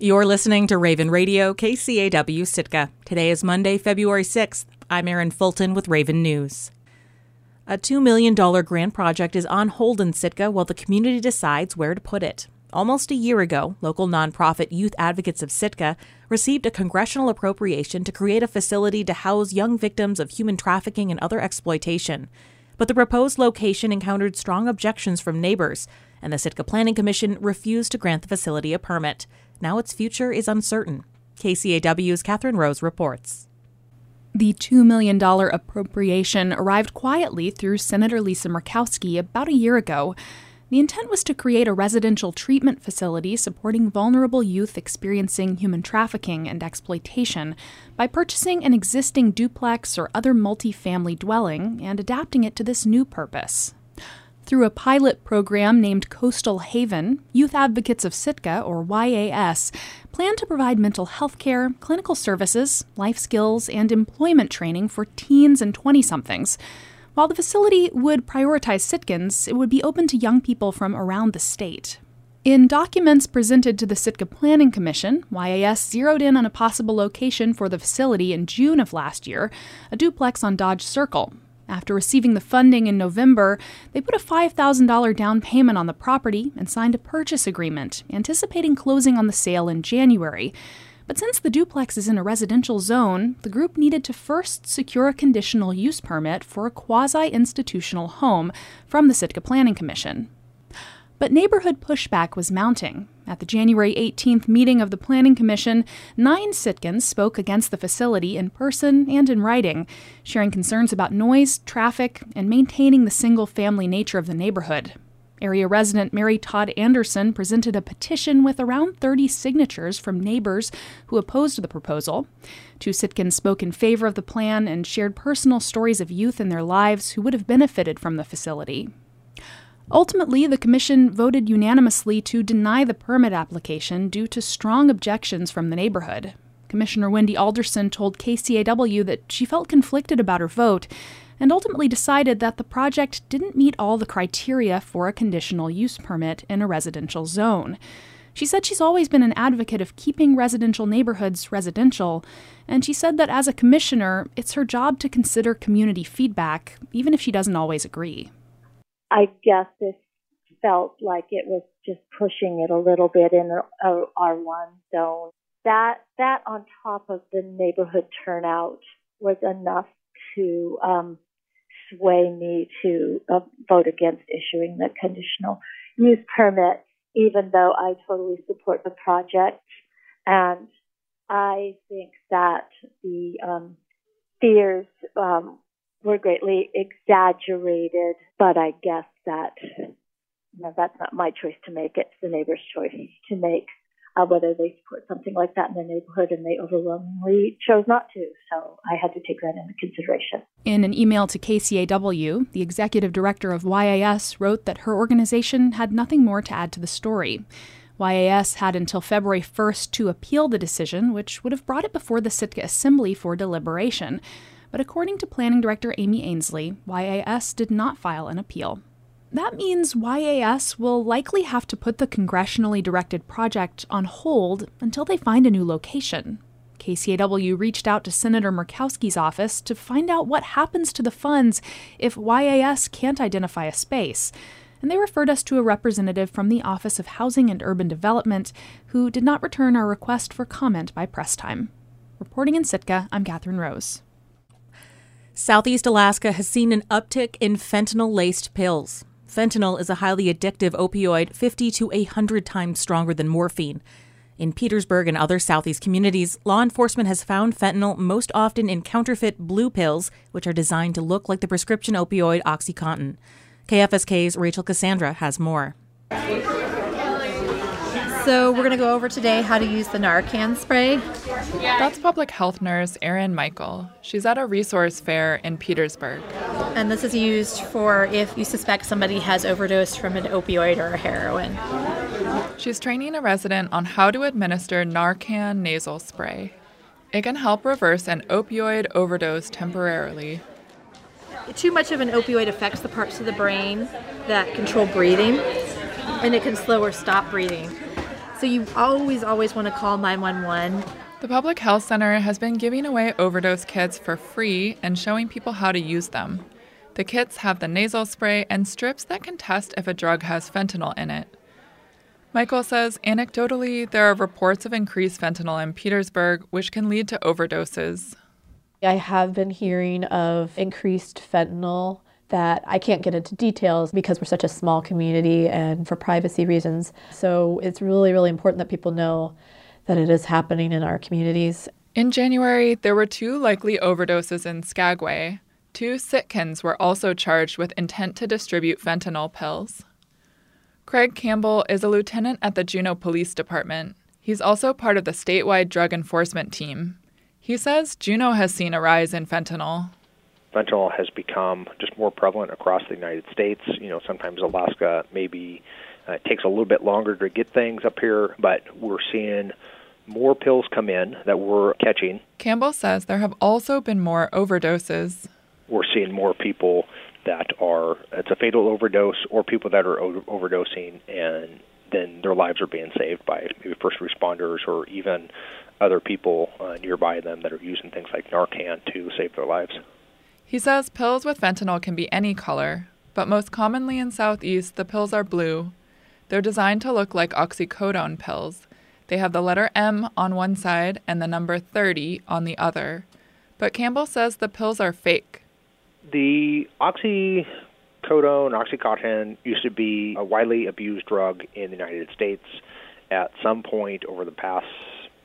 You're listening to Raven Radio, KCAW Sitka. Today is Monday, February 6th. I'm Erin Fulton with Raven News. A $2 million grant project is on hold in Sitka while the community decides where to put it. Almost a year ago, local nonprofit Youth Advocates of Sitka received a congressional appropriation to create a facility to house young victims of human trafficking and other exploitation. But the proposed location encountered strong objections from neighbors, and the Sitka Planning Commission refused to grant the facility a permit. Now its future is uncertain. KCAW's Catherine Rose reports. The $2 million appropriation arrived quietly through Senator Lisa Murkowski about a year ago. The intent was to create a residential treatment facility supporting vulnerable youth experiencing human trafficking and exploitation by purchasing an existing duplex or other multifamily dwelling and adapting it to this new purpose. Through a pilot program named Coastal Haven, Youth Advocates of Sitka, or YAS, plan to provide mental health care, clinical services, life skills, and employment training for teens and 20 somethings. While the facility would prioritize Sitkans, it would be open to young people from around the state. In documents presented to the Sitka Planning Commission, YAS zeroed in on a possible location for the facility in June of last year, a duplex on Dodge Circle, after receiving the funding in November, they put a $5,000 down payment on the property and signed a purchase agreement, anticipating closing on the sale in January. But since the duplex is in a residential zone, the group needed to first secure a conditional use permit for a quasi institutional home from the Sitka Planning Commission. But neighborhood pushback was mounting. At the January 18th meeting of the Planning Commission, nine Sitkans spoke against the facility in person and in writing, sharing concerns about noise, traffic, and maintaining the single family nature of the neighborhood. Area resident Mary Todd Anderson presented a petition with around 30 signatures from neighbors who opposed the proposal. Two Sitkans spoke in favor of the plan and shared personal stories of youth in their lives who would have benefited from the facility. Ultimately, the Commission voted unanimously to deny the permit application due to strong objections from the neighborhood. Commissioner Wendy Alderson told KCAW that she felt conflicted about her vote and ultimately decided that the project didn't meet all the criteria for a conditional use permit in a residential zone. She said she's always been an advocate of keeping residential neighborhoods residential, and she said that as a commissioner, it's her job to consider community feedback, even if she doesn't always agree. I guess this felt like it was just pushing it a little bit in our R1 zone. That that on top of the neighborhood turnout was enough to um, sway me to uh, vote against issuing the conditional use permit, even though I totally support the project. And I think that the um, fears um, were greatly exaggerated, but I guess that you know, that's not my choice to make. It's the neighbor's choice to make uh, whether they support something like that in their neighborhood, and they overwhelmingly chose not to. So I had to take that into consideration. In an email to KCAW, the executive director of YAS wrote that her organization had nothing more to add to the story. YAS had until February 1st to appeal the decision, which would have brought it before the Sitka Assembly for deliberation. But according to Planning Director Amy Ainslie, YAS did not file an appeal. That means YAS will likely have to put the congressionally directed project on hold until they find a new location. KCAW reached out to Senator Murkowski's office to find out what happens to the funds if YAS can't identify a space. And they referred us to a representative from the Office of Housing and Urban Development who did not return our request for comment by press time. Reporting in Sitka, I'm Catherine Rose. Southeast Alaska has seen an uptick in fentanyl laced pills. Fentanyl is a highly addictive opioid, 50 to 100 times stronger than morphine. In Petersburg and other Southeast communities, law enforcement has found fentanyl most often in counterfeit blue pills, which are designed to look like the prescription opioid Oxycontin. KFSK's Rachel Cassandra has more. So, we're going to go over today how to use the Narcan spray. That's public health nurse Erin Michael. She's at a resource fair in Petersburg. And this is used for if you suspect somebody has overdosed from an opioid or a heroin. She's training a resident on how to administer Narcan nasal spray. It can help reverse an opioid overdose temporarily. Too much of an opioid affects the parts of the brain that control breathing, and it can slow or stop breathing. So you always, always want to call 911. The Public Health Center has been giving away overdose kits for free and showing people how to use them. The kits have the nasal spray and strips that can test if a drug has fentanyl in it. Michael says anecdotally, there are reports of increased fentanyl in Petersburg, which can lead to overdoses. I have been hearing of increased fentanyl that I can't get into details because we're such a small community and for privacy reasons. So it's really, really important that people know that it is happening in our communities. In January, there were two likely overdoses in Skagway. Two Sitkans were also charged with intent to distribute fentanyl pills. Craig Campbell is a lieutenant at the Juneau Police Department. He's also part of the statewide drug enforcement team. He says Juneau has seen a rise in fentanyl. Fentanyl has become just more prevalent across the United States. You know, sometimes Alaska maybe uh, takes a little bit longer to get things up here, but we're seeing more pills come in that we're catching. Campbell says there have also been more overdoses. We're seeing more people that are it's a fatal overdose or people that are o- overdosing and then their lives are being saved by maybe first responders or even other people uh, nearby them that are using things like Narcan to save their lives. He says pills with fentanyl can be any color, but most commonly in Southeast, the pills are blue. They're designed to look like oxycodone pills. They have the letter M on one side and the number 30 on the other. But Campbell says the pills are fake. The oxycodone, Oxycontin, used to be a widely abused drug in the United States. At some point over the past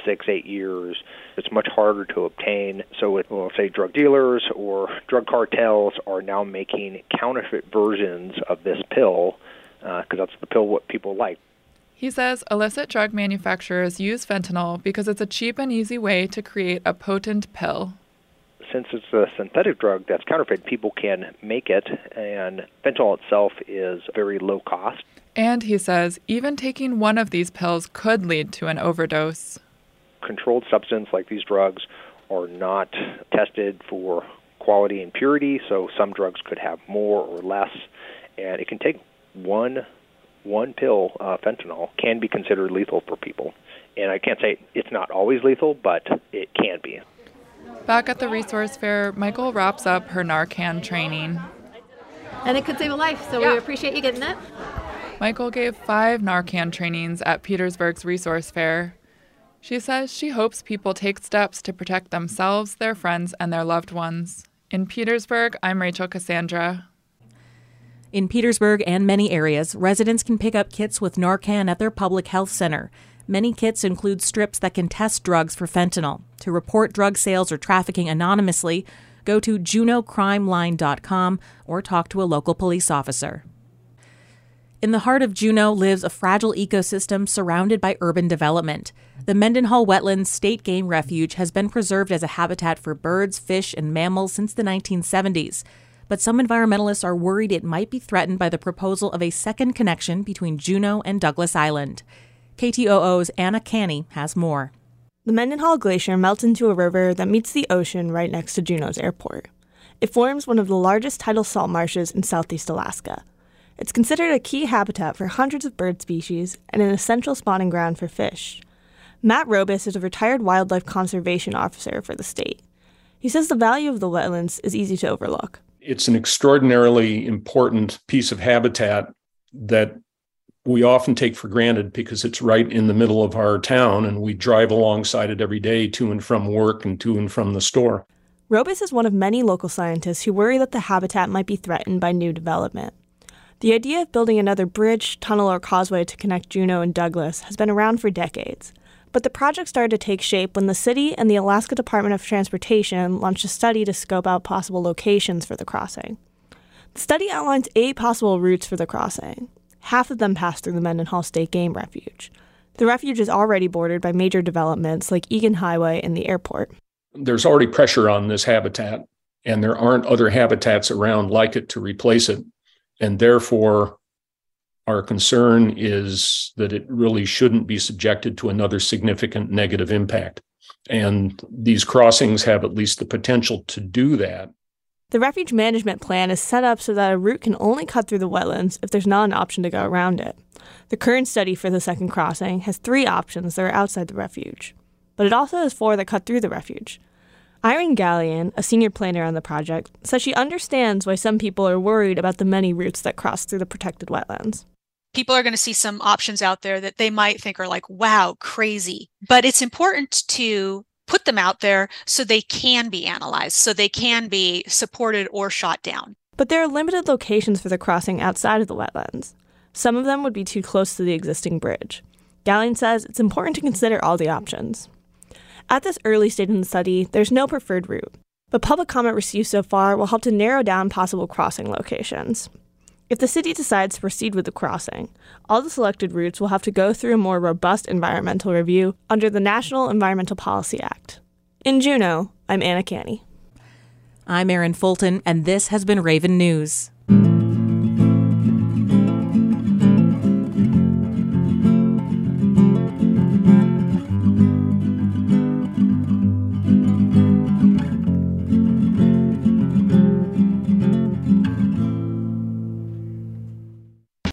six, eight years, it's much harder to obtain. So, it, well, say drug dealers or drug cartels are now making counterfeit versions of this pill because uh, that's the pill what people like. He says illicit drug manufacturers use fentanyl because it's a cheap and easy way to create a potent pill since it's a synthetic drug that's counterfeit, people can make it, and fentanyl itself is very low cost. And he says even taking one of these pills could lead to an overdose. Controlled substance like these drugs are not tested for quality and purity, so some drugs could have more or less, and it can take one one pill, uh, fentanyl, can be considered lethal for people. And I can't say it's not always lethal, but it can be. Back at the resource fair, Michael wraps up her Narcan training. And it could save a life, so yeah. we appreciate you getting it. Michael gave five Narcan trainings at Petersburg's resource fair. She says she hopes people take steps to protect themselves, their friends, and their loved ones. In Petersburg, I'm Rachel Cassandra. In Petersburg and many areas, residents can pick up kits with Narcan at their public health center. Many kits include strips that can test drugs for fentanyl. To report drug sales or trafficking anonymously, go to juneaucrimeline.com or talk to a local police officer. In the heart of Juneau lives a fragile ecosystem surrounded by urban development. The Mendenhall Wetlands State Game Refuge has been preserved as a habitat for birds, fish, and mammals since the 1970s. But some environmentalists are worried it might be threatened by the proposal of a second connection between Juneau and Douglas Island. KTOO's Anna Canny has more. The Mendenhall Glacier melts into a river that meets the ocean right next to Juneau's airport. It forms one of the largest tidal salt marshes in southeast Alaska. It's considered a key habitat for hundreds of bird species and an essential spawning ground for fish. Matt Robus is a retired wildlife conservation officer for the state. He says the value of the wetlands is easy to overlook. It's an extraordinarily important piece of habitat that we often take for granted because it's right in the middle of our town and we drive alongside it every day to and from work and to and from the store. Robus is one of many local scientists who worry that the habitat might be threatened by new development. The idea of building another bridge, tunnel, or causeway to connect Juneau and Douglas has been around for decades. But the project started to take shape when the city and the Alaska Department of Transportation launched a study to scope out possible locations for the crossing. The study outlines eight possible routes for the crossing, half of them pass through the Mendenhall State Game Refuge. The refuge is already bordered by major developments like Egan Highway and the airport. There's already pressure on this habitat, and there aren't other habitats around like it to replace it. And therefore, our concern is that it really shouldn't be subjected to another significant negative impact. And these crossings have at least the potential to do that The refuge management plan is set up so that a route can only cut through the wetlands if there's not an option to go around it. The current study for the second crossing has three options that are outside the refuge, but it also has four that cut through the refuge. Irene Gallion, a senior planner on the project, says she understands why some people are worried about the many routes that cross through the protected wetlands. People are going to see some options out there that they might think are like, wow, crazy. But it's important to put them out there so they can be analyzed, so they can be supported or shot down. But there are limited locations for the crossing outside of the wetlands. Some of them would be too close to the existing bridge. Gallion says it's important to consider all the options. At this early stage in the study, there's no preferred route, but public comment received so far will help to narrow down possible crossing locations. If the city decides to proceed with the crossing, all the selected routes will have to go through a more robust environmental review under the National Environmental Policy Act. In Juneau, I'm Anna Canny. I'm Erin Fulton, and this has been Raven News.